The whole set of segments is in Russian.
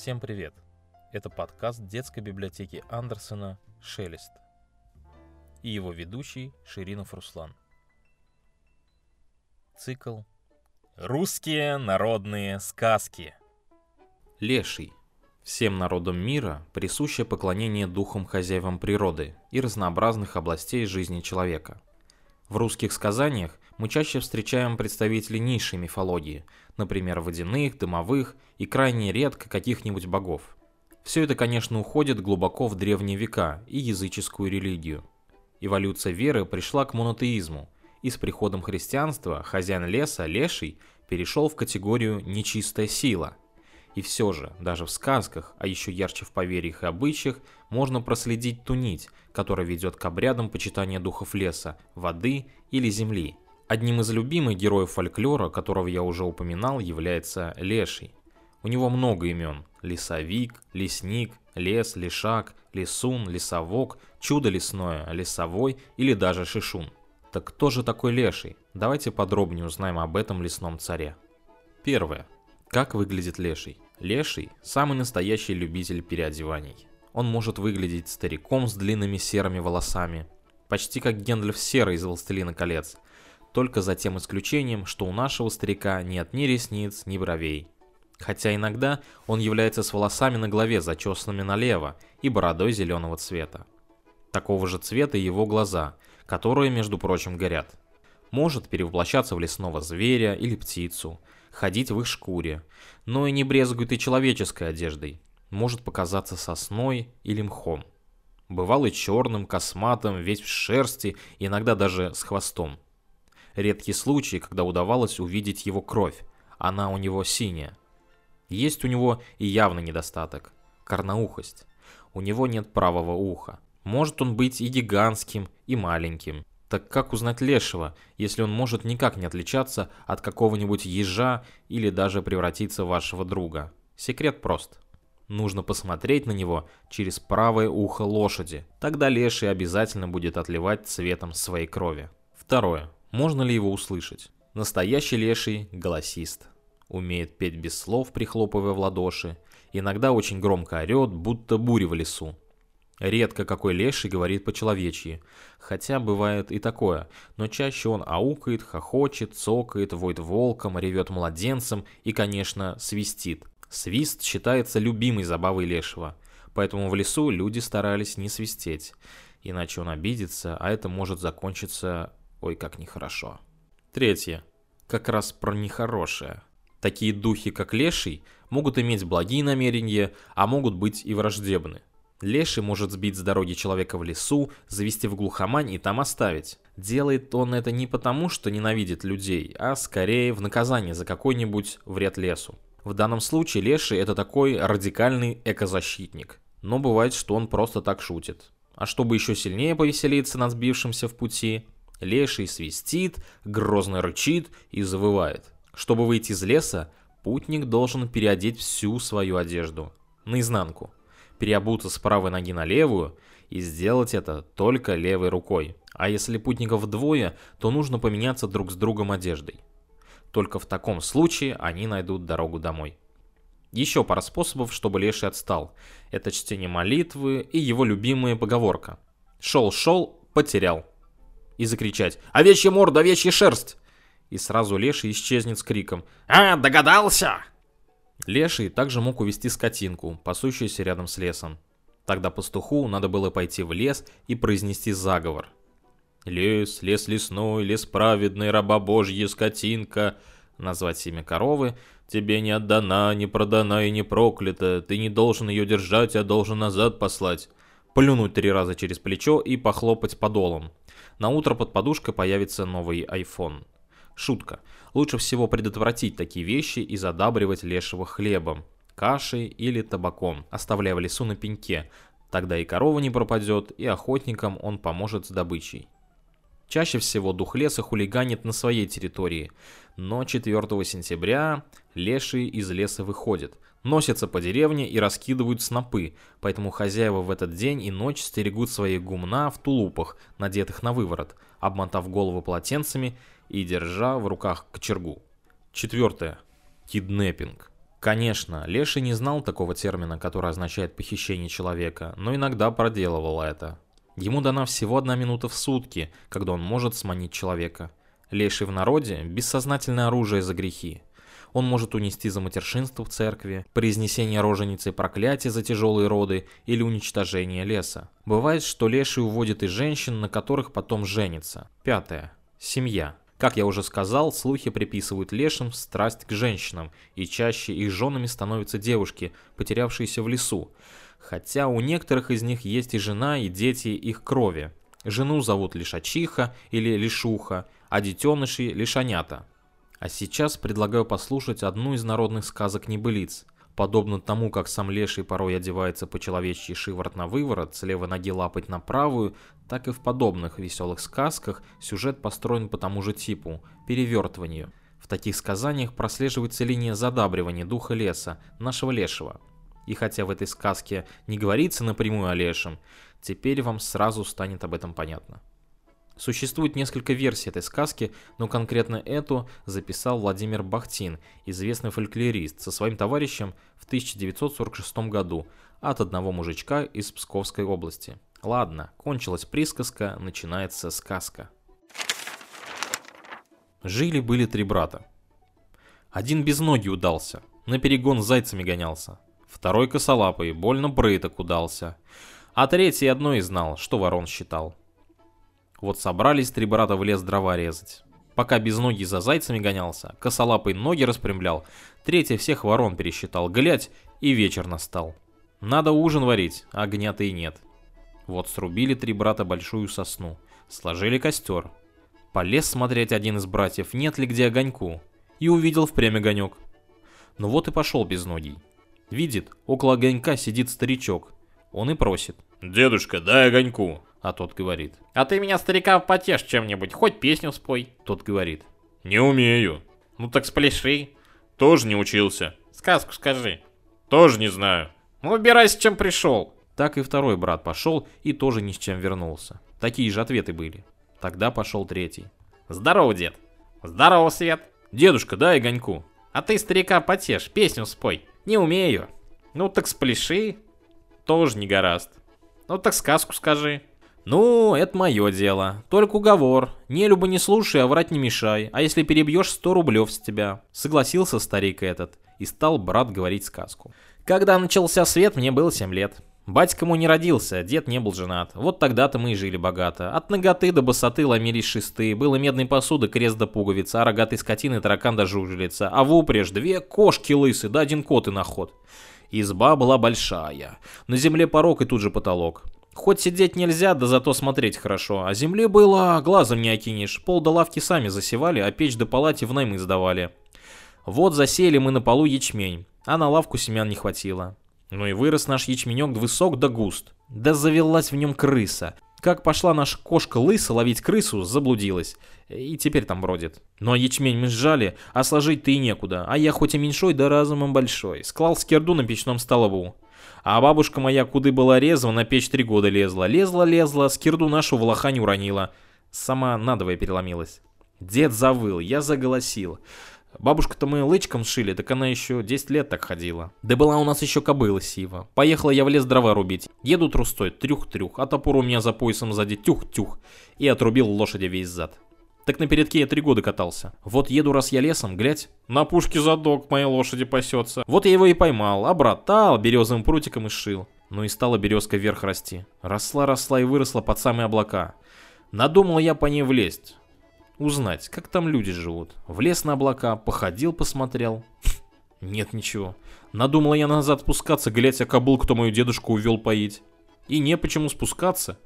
Всем привет! Это подкаст детской библиотеки Андерсона «Шелест» и его ведущий Ширинов Руслан. Цикл «Русские народные сказки» Леший. Всем народам мира присуще поклонение духам хозяевам природы и разнообразных областей жизни человека. В русских сказаниях мы чаще встречаем представителей низшей мифологии, например, водяных, дымовых и крайне редко каких-нибудь богов. Все это, конечно, уходит глубоко в древние века и языческую религию. Эволюция веры пришла к монотеизму, и с приходом христианства хозяин леса, леший, перешел в категорию «нечистая сила». И все же, даже в сказках, а еще ярче в поверьях и обычаях, можно проследить ту нить, которая ведет к обрядам почитания духов леса, воды или земли – Одним из любимых героев фольклора, которого я уже упоминал, является Леший. У него много имен – лесовик, лесник, лес, лешак, лесун, лесовок, чудо лесное, лесовой или даже шишун. Так кто же такой Леший? Давайте подробнее узнаем об этом лесном царе. Первое. Как выглядит Леший? Леший – самый настоящий любитель переодеваний. Он может выглядеть стариком с длинными серыми волосами, почти как Гендальф Серый из «Властелина колец», только за тем исключением, что у нашего старика нет ни ресниц, ни бровей. Хотя иногда он является с волосами на голове, зачесанными налево, и бородой зеленого цвета. Такого же цвета его глаза, которые, между прочим, горят. Может перевоплощаться в лесного зверя или птицу, ходить в их шкуре, но и не брезгует и человеческой одеждой. Может показаться сосной или мхом. Бывал и черным, косматым, весь в шерсти, иногда даже с хвостом. Редкий случай, когда удавалось увидеть его кровь. Она у него синяя. Есть у него и явный недостаток – корноухость. У него нет правого уха. Может он быть и гигантским, и маленьким. Так как узнать лешего, если он может никак не отличаться от какого-нибудь ежа или даже превратиться в вашего друга? Секрет прост. Нужно посмотреть на него через правое ухо лошади. Тогда леший обязательно будет отливать цветом своей крови. Второе. Можно ли его услышать? Настоящий леший – голосист. Умеет петь без слов, прихлопывая в ладоши. Иногда очень громко орет, будто буря в лесу. Редко какой леший говорит по-человечьи, хотя бывает и такое, но чаще он аукает, хохочет, цокает, воет волком, ревет младенцем и, конечно, свистит. Свист считается любимой забавой лешего, поэтому в лесу люди старались не свистеть, иначе он обидится, а это может закончиться Ой, как нехорошо. Третье. Как раз про нехорошее. Такие духи, как леший, могут иметь благие намерения, а могут быть и враждебны. Леший может сбить с дороги человека в лесу, завести в глухомань и там оставить. Делает он это не потому, что ненавидит людей, а скорее в наказание за какой-нибудь вред лесу. В данном случае Леший это такой радикальный экозащитник. Но бывает, что он просто так шутит. А чтобы еще сильнее повеселиться над сбившимся в пути, Леший свистит, грозно рычит и завывает. Чтобы выйти из леса, путник должен переодеть всю свою одежду. Наизнанку. Переобуться с правой ноги на левую и сделать это только левой рукой. А если путников двое, то нужно поменяться друг с другом одеждой. Только в таком случае они найдут дорогу домой. Еще пара способов, чтобы леший отстал. Это чтение молитвы и его любимая поговорка. Шел-шел, потерял и закричать «Овечья морда, овечья шерсть!» И сразу Леший исчезнет с криком «А, догадался!» Леший также мог увести скотинку, пасущуюся рядом с лесом. Тогда пастуху надо было пойти в лес и произнести заговор. «Лес, лес лесной, лес праведный, раба божья, скотинка!» Назвать имя коровы «Тебе не отдана, не продана и не проклята, ты не должен ее держать, а должен назад послать». Плюнуть три раза через плечо и похлопать подолом. На утро под подушкой появится новый iPhone. Шутка. Лучше всего предотвратить такие вещи и задабривать лешего хлебом, кашей или табаком, оставляя в лесу на пеньке. Тогда и корова не пропадет, и охотникам он поможет с добычей. Чаще всего дух леса хулиганит на своей территории, но 4 сентября леший из леса выходит, носятся по деревне и раскидывают снопы, поэтому хозяева в этот день и ночь стерегут свои гумна в тулупах, надетых на выворот, обмотав голову полотенцами и держа в руках кочергу. Четвертое. Киднеппинг. Конечно, Леший не знал такого термина, который означает похищение человека, но иногда проделывал это. Ему дана всего одна минута в сутки, когда он может сманить человека. Леший в народе – бессознательное оружие за грехи. Он может унести за матершинство в церкви, произнесение роженицы проклятия за тяжелые роды или уничтожение леса. Бывает, что леший уводит и женщин, на которых потом женится. Пятое. Семья. Как я уже сказал, слухи приписывают лешим страсть к женщинам, и чаще их женами становятся девушки, потерявшиеся в лесу. Хотя у некоторых из них есть и жена, и дети их крови. Жену зовут Лишачиха или Лишуха, а детенышей Лишанята. А сейчас предлагаю послушать одну из народных сказок-небылиц. Подобно тому, как сам леший порой одевается по-человечьи шиворот на выворот, с левой ноги лапать на правую, так и в подобных веселых сказках сюжет построен по тому же типу – перевертыванию. В таких сказаниях прослеживается линия задабривания духа леса, нашего лешего. И хотя в этой сказке не говорится напрямую о лешем, теперь вам сразу станет об этом понятно. Существует несколько версий этой сказки, но конкретно эту записал Владимир Бахтин, известный фольклорист, со своим товарищем в 1946 году от одного мужичка из Псковской области. Ладно, кончилась присказка, начинается сказка. Жили-были три брата. Один без ноги удался, на перегон с зайцами гонялся. Второй косолапый, больно брыток удался. А третий одно и знал, что ворон считал. Вот собрались три брата в лес дрова резать. Пока без ноги за зайцами гонялся, косолапый ноги распрямлял, третий всех ворон пересчитал, глядь, и вечер настал. Надо ужин варить, огня-то и нет. Вот срубили три брата большую сосну, сложили костер. Полез смотреть один из братьев, нет ли где огоньку, и увидел впрямь огонек. Ну вот и пошел без ноги. Видит, около огонька сидит старичок. Он и просит. «Дедушка, дай огоньку!» А тот говорит. А ты меня, старика, потешь чем-нибудь, хоть песню спой. Тот говорит. Не умею. Ну так спляши. Тоже не учился. Сказку скажи. Тоже не знаю. Ну убирайся, чем пришел. Так и второй брат пошел и тоже ни с чем вернулся. Такие же ответы были. Тогда пошел третий. Здорово, дед. Здорово, Свет. Дедушка, дай огоньку. А ты, старика, потешь, песню спой. Не умею. Ну так спляши. Тоже не гораст. Ну так сказку скажи. «Ну, это мое дело. Только уговор. Не любо не слушай, а врать не мешай. А если перебьешь, сто рублев с тебя». Согласился старик этот. И стал брат говорить сказку. Когда начался свет, мне было 7 лет. Батька ему не родился, дед не был женат. Вот тогда-то мы и жили богато. От ноготы до босоты ломились шесты. Было медной посуды, крест до пуговица, а рогатой скотины таракан до жужелица. А в упряжь две кошки лысы, да один кот и на ход. Изба была большая. На земле порог и тут же потолок. Хоть сидеть нельзя, да зато смотреть хорошо. А земли было, глазом не окинешь. Пол до лавки сами засевали, а печь до палати в наймы сдавали. Вот засели мы на полу ячмень, а на лавку семян не хватило. Ну и вырос наш ячменек высок да густ. Да завелась в нем крыса. Как пошла наша кошка лыса ловить крысу, заблудилась. И теперь там бродит. Но ячмень мы сжали, а сложить-то и некуда. А я хоть и меньшой, да разумом большой. Склал скирду на печном столбу. А бабушка моя, куды была резва, на печь три года лезла. Лезла-лезла, скирду нашу в лохань уронила. Сама надвое переломилась. Дед завыл, я заголосил. Бабушка-то мы лычком шили, так она еще 10 лет так ходила. Да была у нас еще кобыла сива. Поехала я в лес дрова рубить. Еду трустой, трюх-трюх, а топор у меня за поясом сзади тюх-тюх. И отрубил лошади весь зад. Так на передке я три года катался. Вот еду раз я лесом, глядь, на пушке задок моей лошади пасется. Вот я его и поймал, обратал, березовым прутиком и сшил. Ну и стала березка вверх расти. Росла, росла и выросла под самые облака. Надумал я по ней влезть. Узнать, как там люди живут. Влез на облака, походил, посмотрел. Нет ничего. Надумал я назад спускаться, глядя, а кобыл, кто мою дедушку увел поить. И не почему спускаться.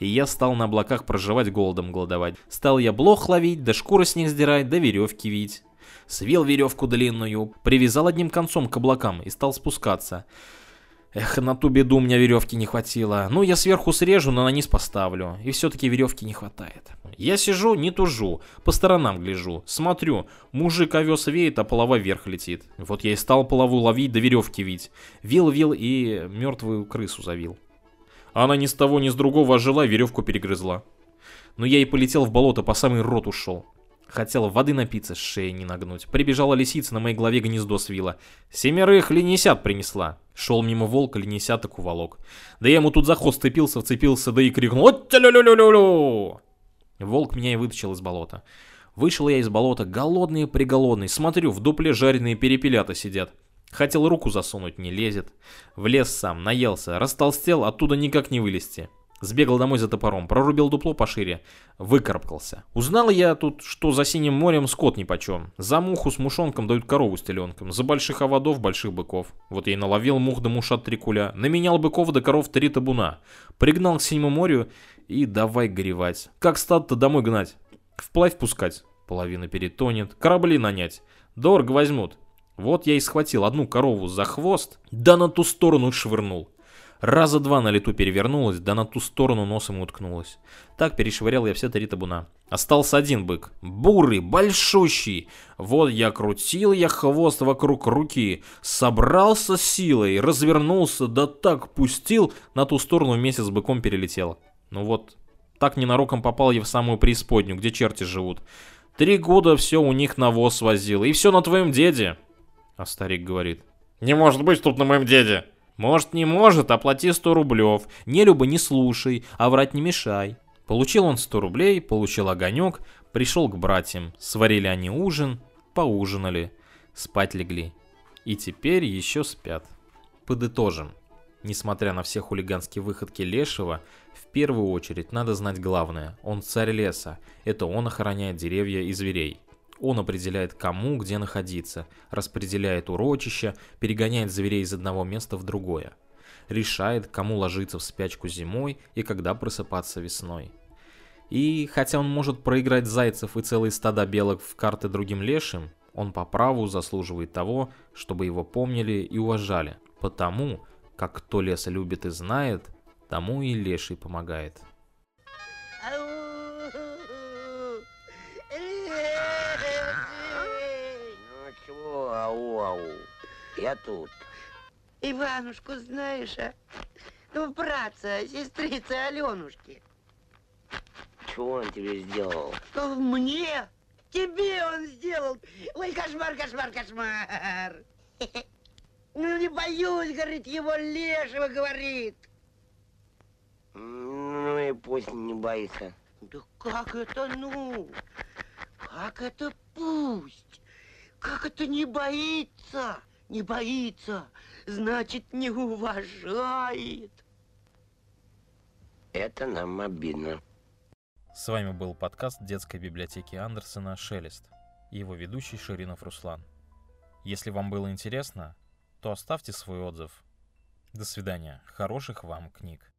И я стал на облаках проживать голодом голодовать. Стал я блох ловить, да шкуры с них сдирать, да веревки вить. Свел веревку длинную, привязал одним концом к облакам и стал спускаться. Эх, на ту беду у меня веревки не хватило. Ну, я сверху срежу, но на низ поставлю. И все-таки веревки не хватает. Я сижу, не тужу, по сторонам гляжу, смотрю. Мужик овес веет, а полова вверх летит. Вот я и стал полову ловить, да веревки вить. Вил-вил и мертвую крысу завил. Она ни с того, ни с другого ожила веревку перегрызла. Но я и полетел в болото, по самый рот ушел. Хотела воды напиться, шеи не нагнуть. Прибежала лисица, на моей голове гнездо свила. Семерых ленисят принесла. Шел мимо волка, ленисяток уволок. Да я ему тут за хвост цепился, вцепился, да и крикнул «Вот лю лю лю лю лю Волк меня и вытащил из болота. Вышел я из болота, голодный и приголодный. Смотрю, в дупле жареные перепелята сидят. Хотел руку засунуть, не лезет. Влез сам, наелся, растолстел, оттуда никак не вылезти. Сбегал домой за топором, прорубил дупло пошире, выкарабкался. Узнал я тут, что за синим морем скот нипочем. За муху с мушонком дают корову с теленком, за больших оводов больших быков. Вот я и наловил мух да мушат три куля, наменял быков да коров три табуна. Пригнал к синему морю и давай горевать. Как стад-то домой гнать? Вплавь пускать? Половина перетонет. Корабли нанять? Дорого возьмут. Вот я и схватил одну корову за хвост, да на ту сторону швырнул. Раза два на лету перевернулась, да на ту сторону носом уткнулась. Так перешвырял я все три табуна. Остался один бык. Бурый, большущий. Вот я крутил я хвост вокруг руки. Собрался силой, развернулся, да так пустил, на ту сторону вместе с быком перелетел. Ну вот, так ненароком попал я в самую преисподнюю, где черти живут. Три года все у них навоз возил, и все на твоем деде. А старик говорит. Не может быть тут на моем деде. Может, не может, оплати 100 рублев. Не люба, не слушай, а врать не мешай. Получил он 100 рублей, получил огонек, пришел к братьям. Сварили они ужин, поужинали, спать легли. И теперь еще спят. Подытожим. Несмотря на все хулиганские выходки Лешего, в первую очередь надо знать главное. Он царь леса. Это он охраняет деревья и зверей. Он определяет, кому где находиться, распределяет урочища, перегоняет зверей из одного места в другое. Решает, кому ложиться в спячку зимой и когда просыпаться весной. И хотя он может проиграть зайцев и целые стада белок в карты другим лешим, он по праву заслуживает того, чтобы его помнили и уважали. Потому, как кто леса любит и знает, тому и леший помогает. Я тут. Иванушку знаешь, а? Ну, братца, сестрица Аленушки. Чего он тебе сделал? Ну, мне? Тебе он сделал. Ой, кошмар, кошмар, кошмар. Ну, не боюсь, говорит, его лешего, говорит. Ну и пусть не боится. Да как это ну? Как это пусть? Как это не боится? Не боится, значит, не уважает. Это нам обидно. С вами был подкаст детской библиотеки Андерсона «Шелест» и его ведущий Ширинов Руслан. Если вам было интересно, то оставьте свой отзыв. До свидания. Хороших вам книг.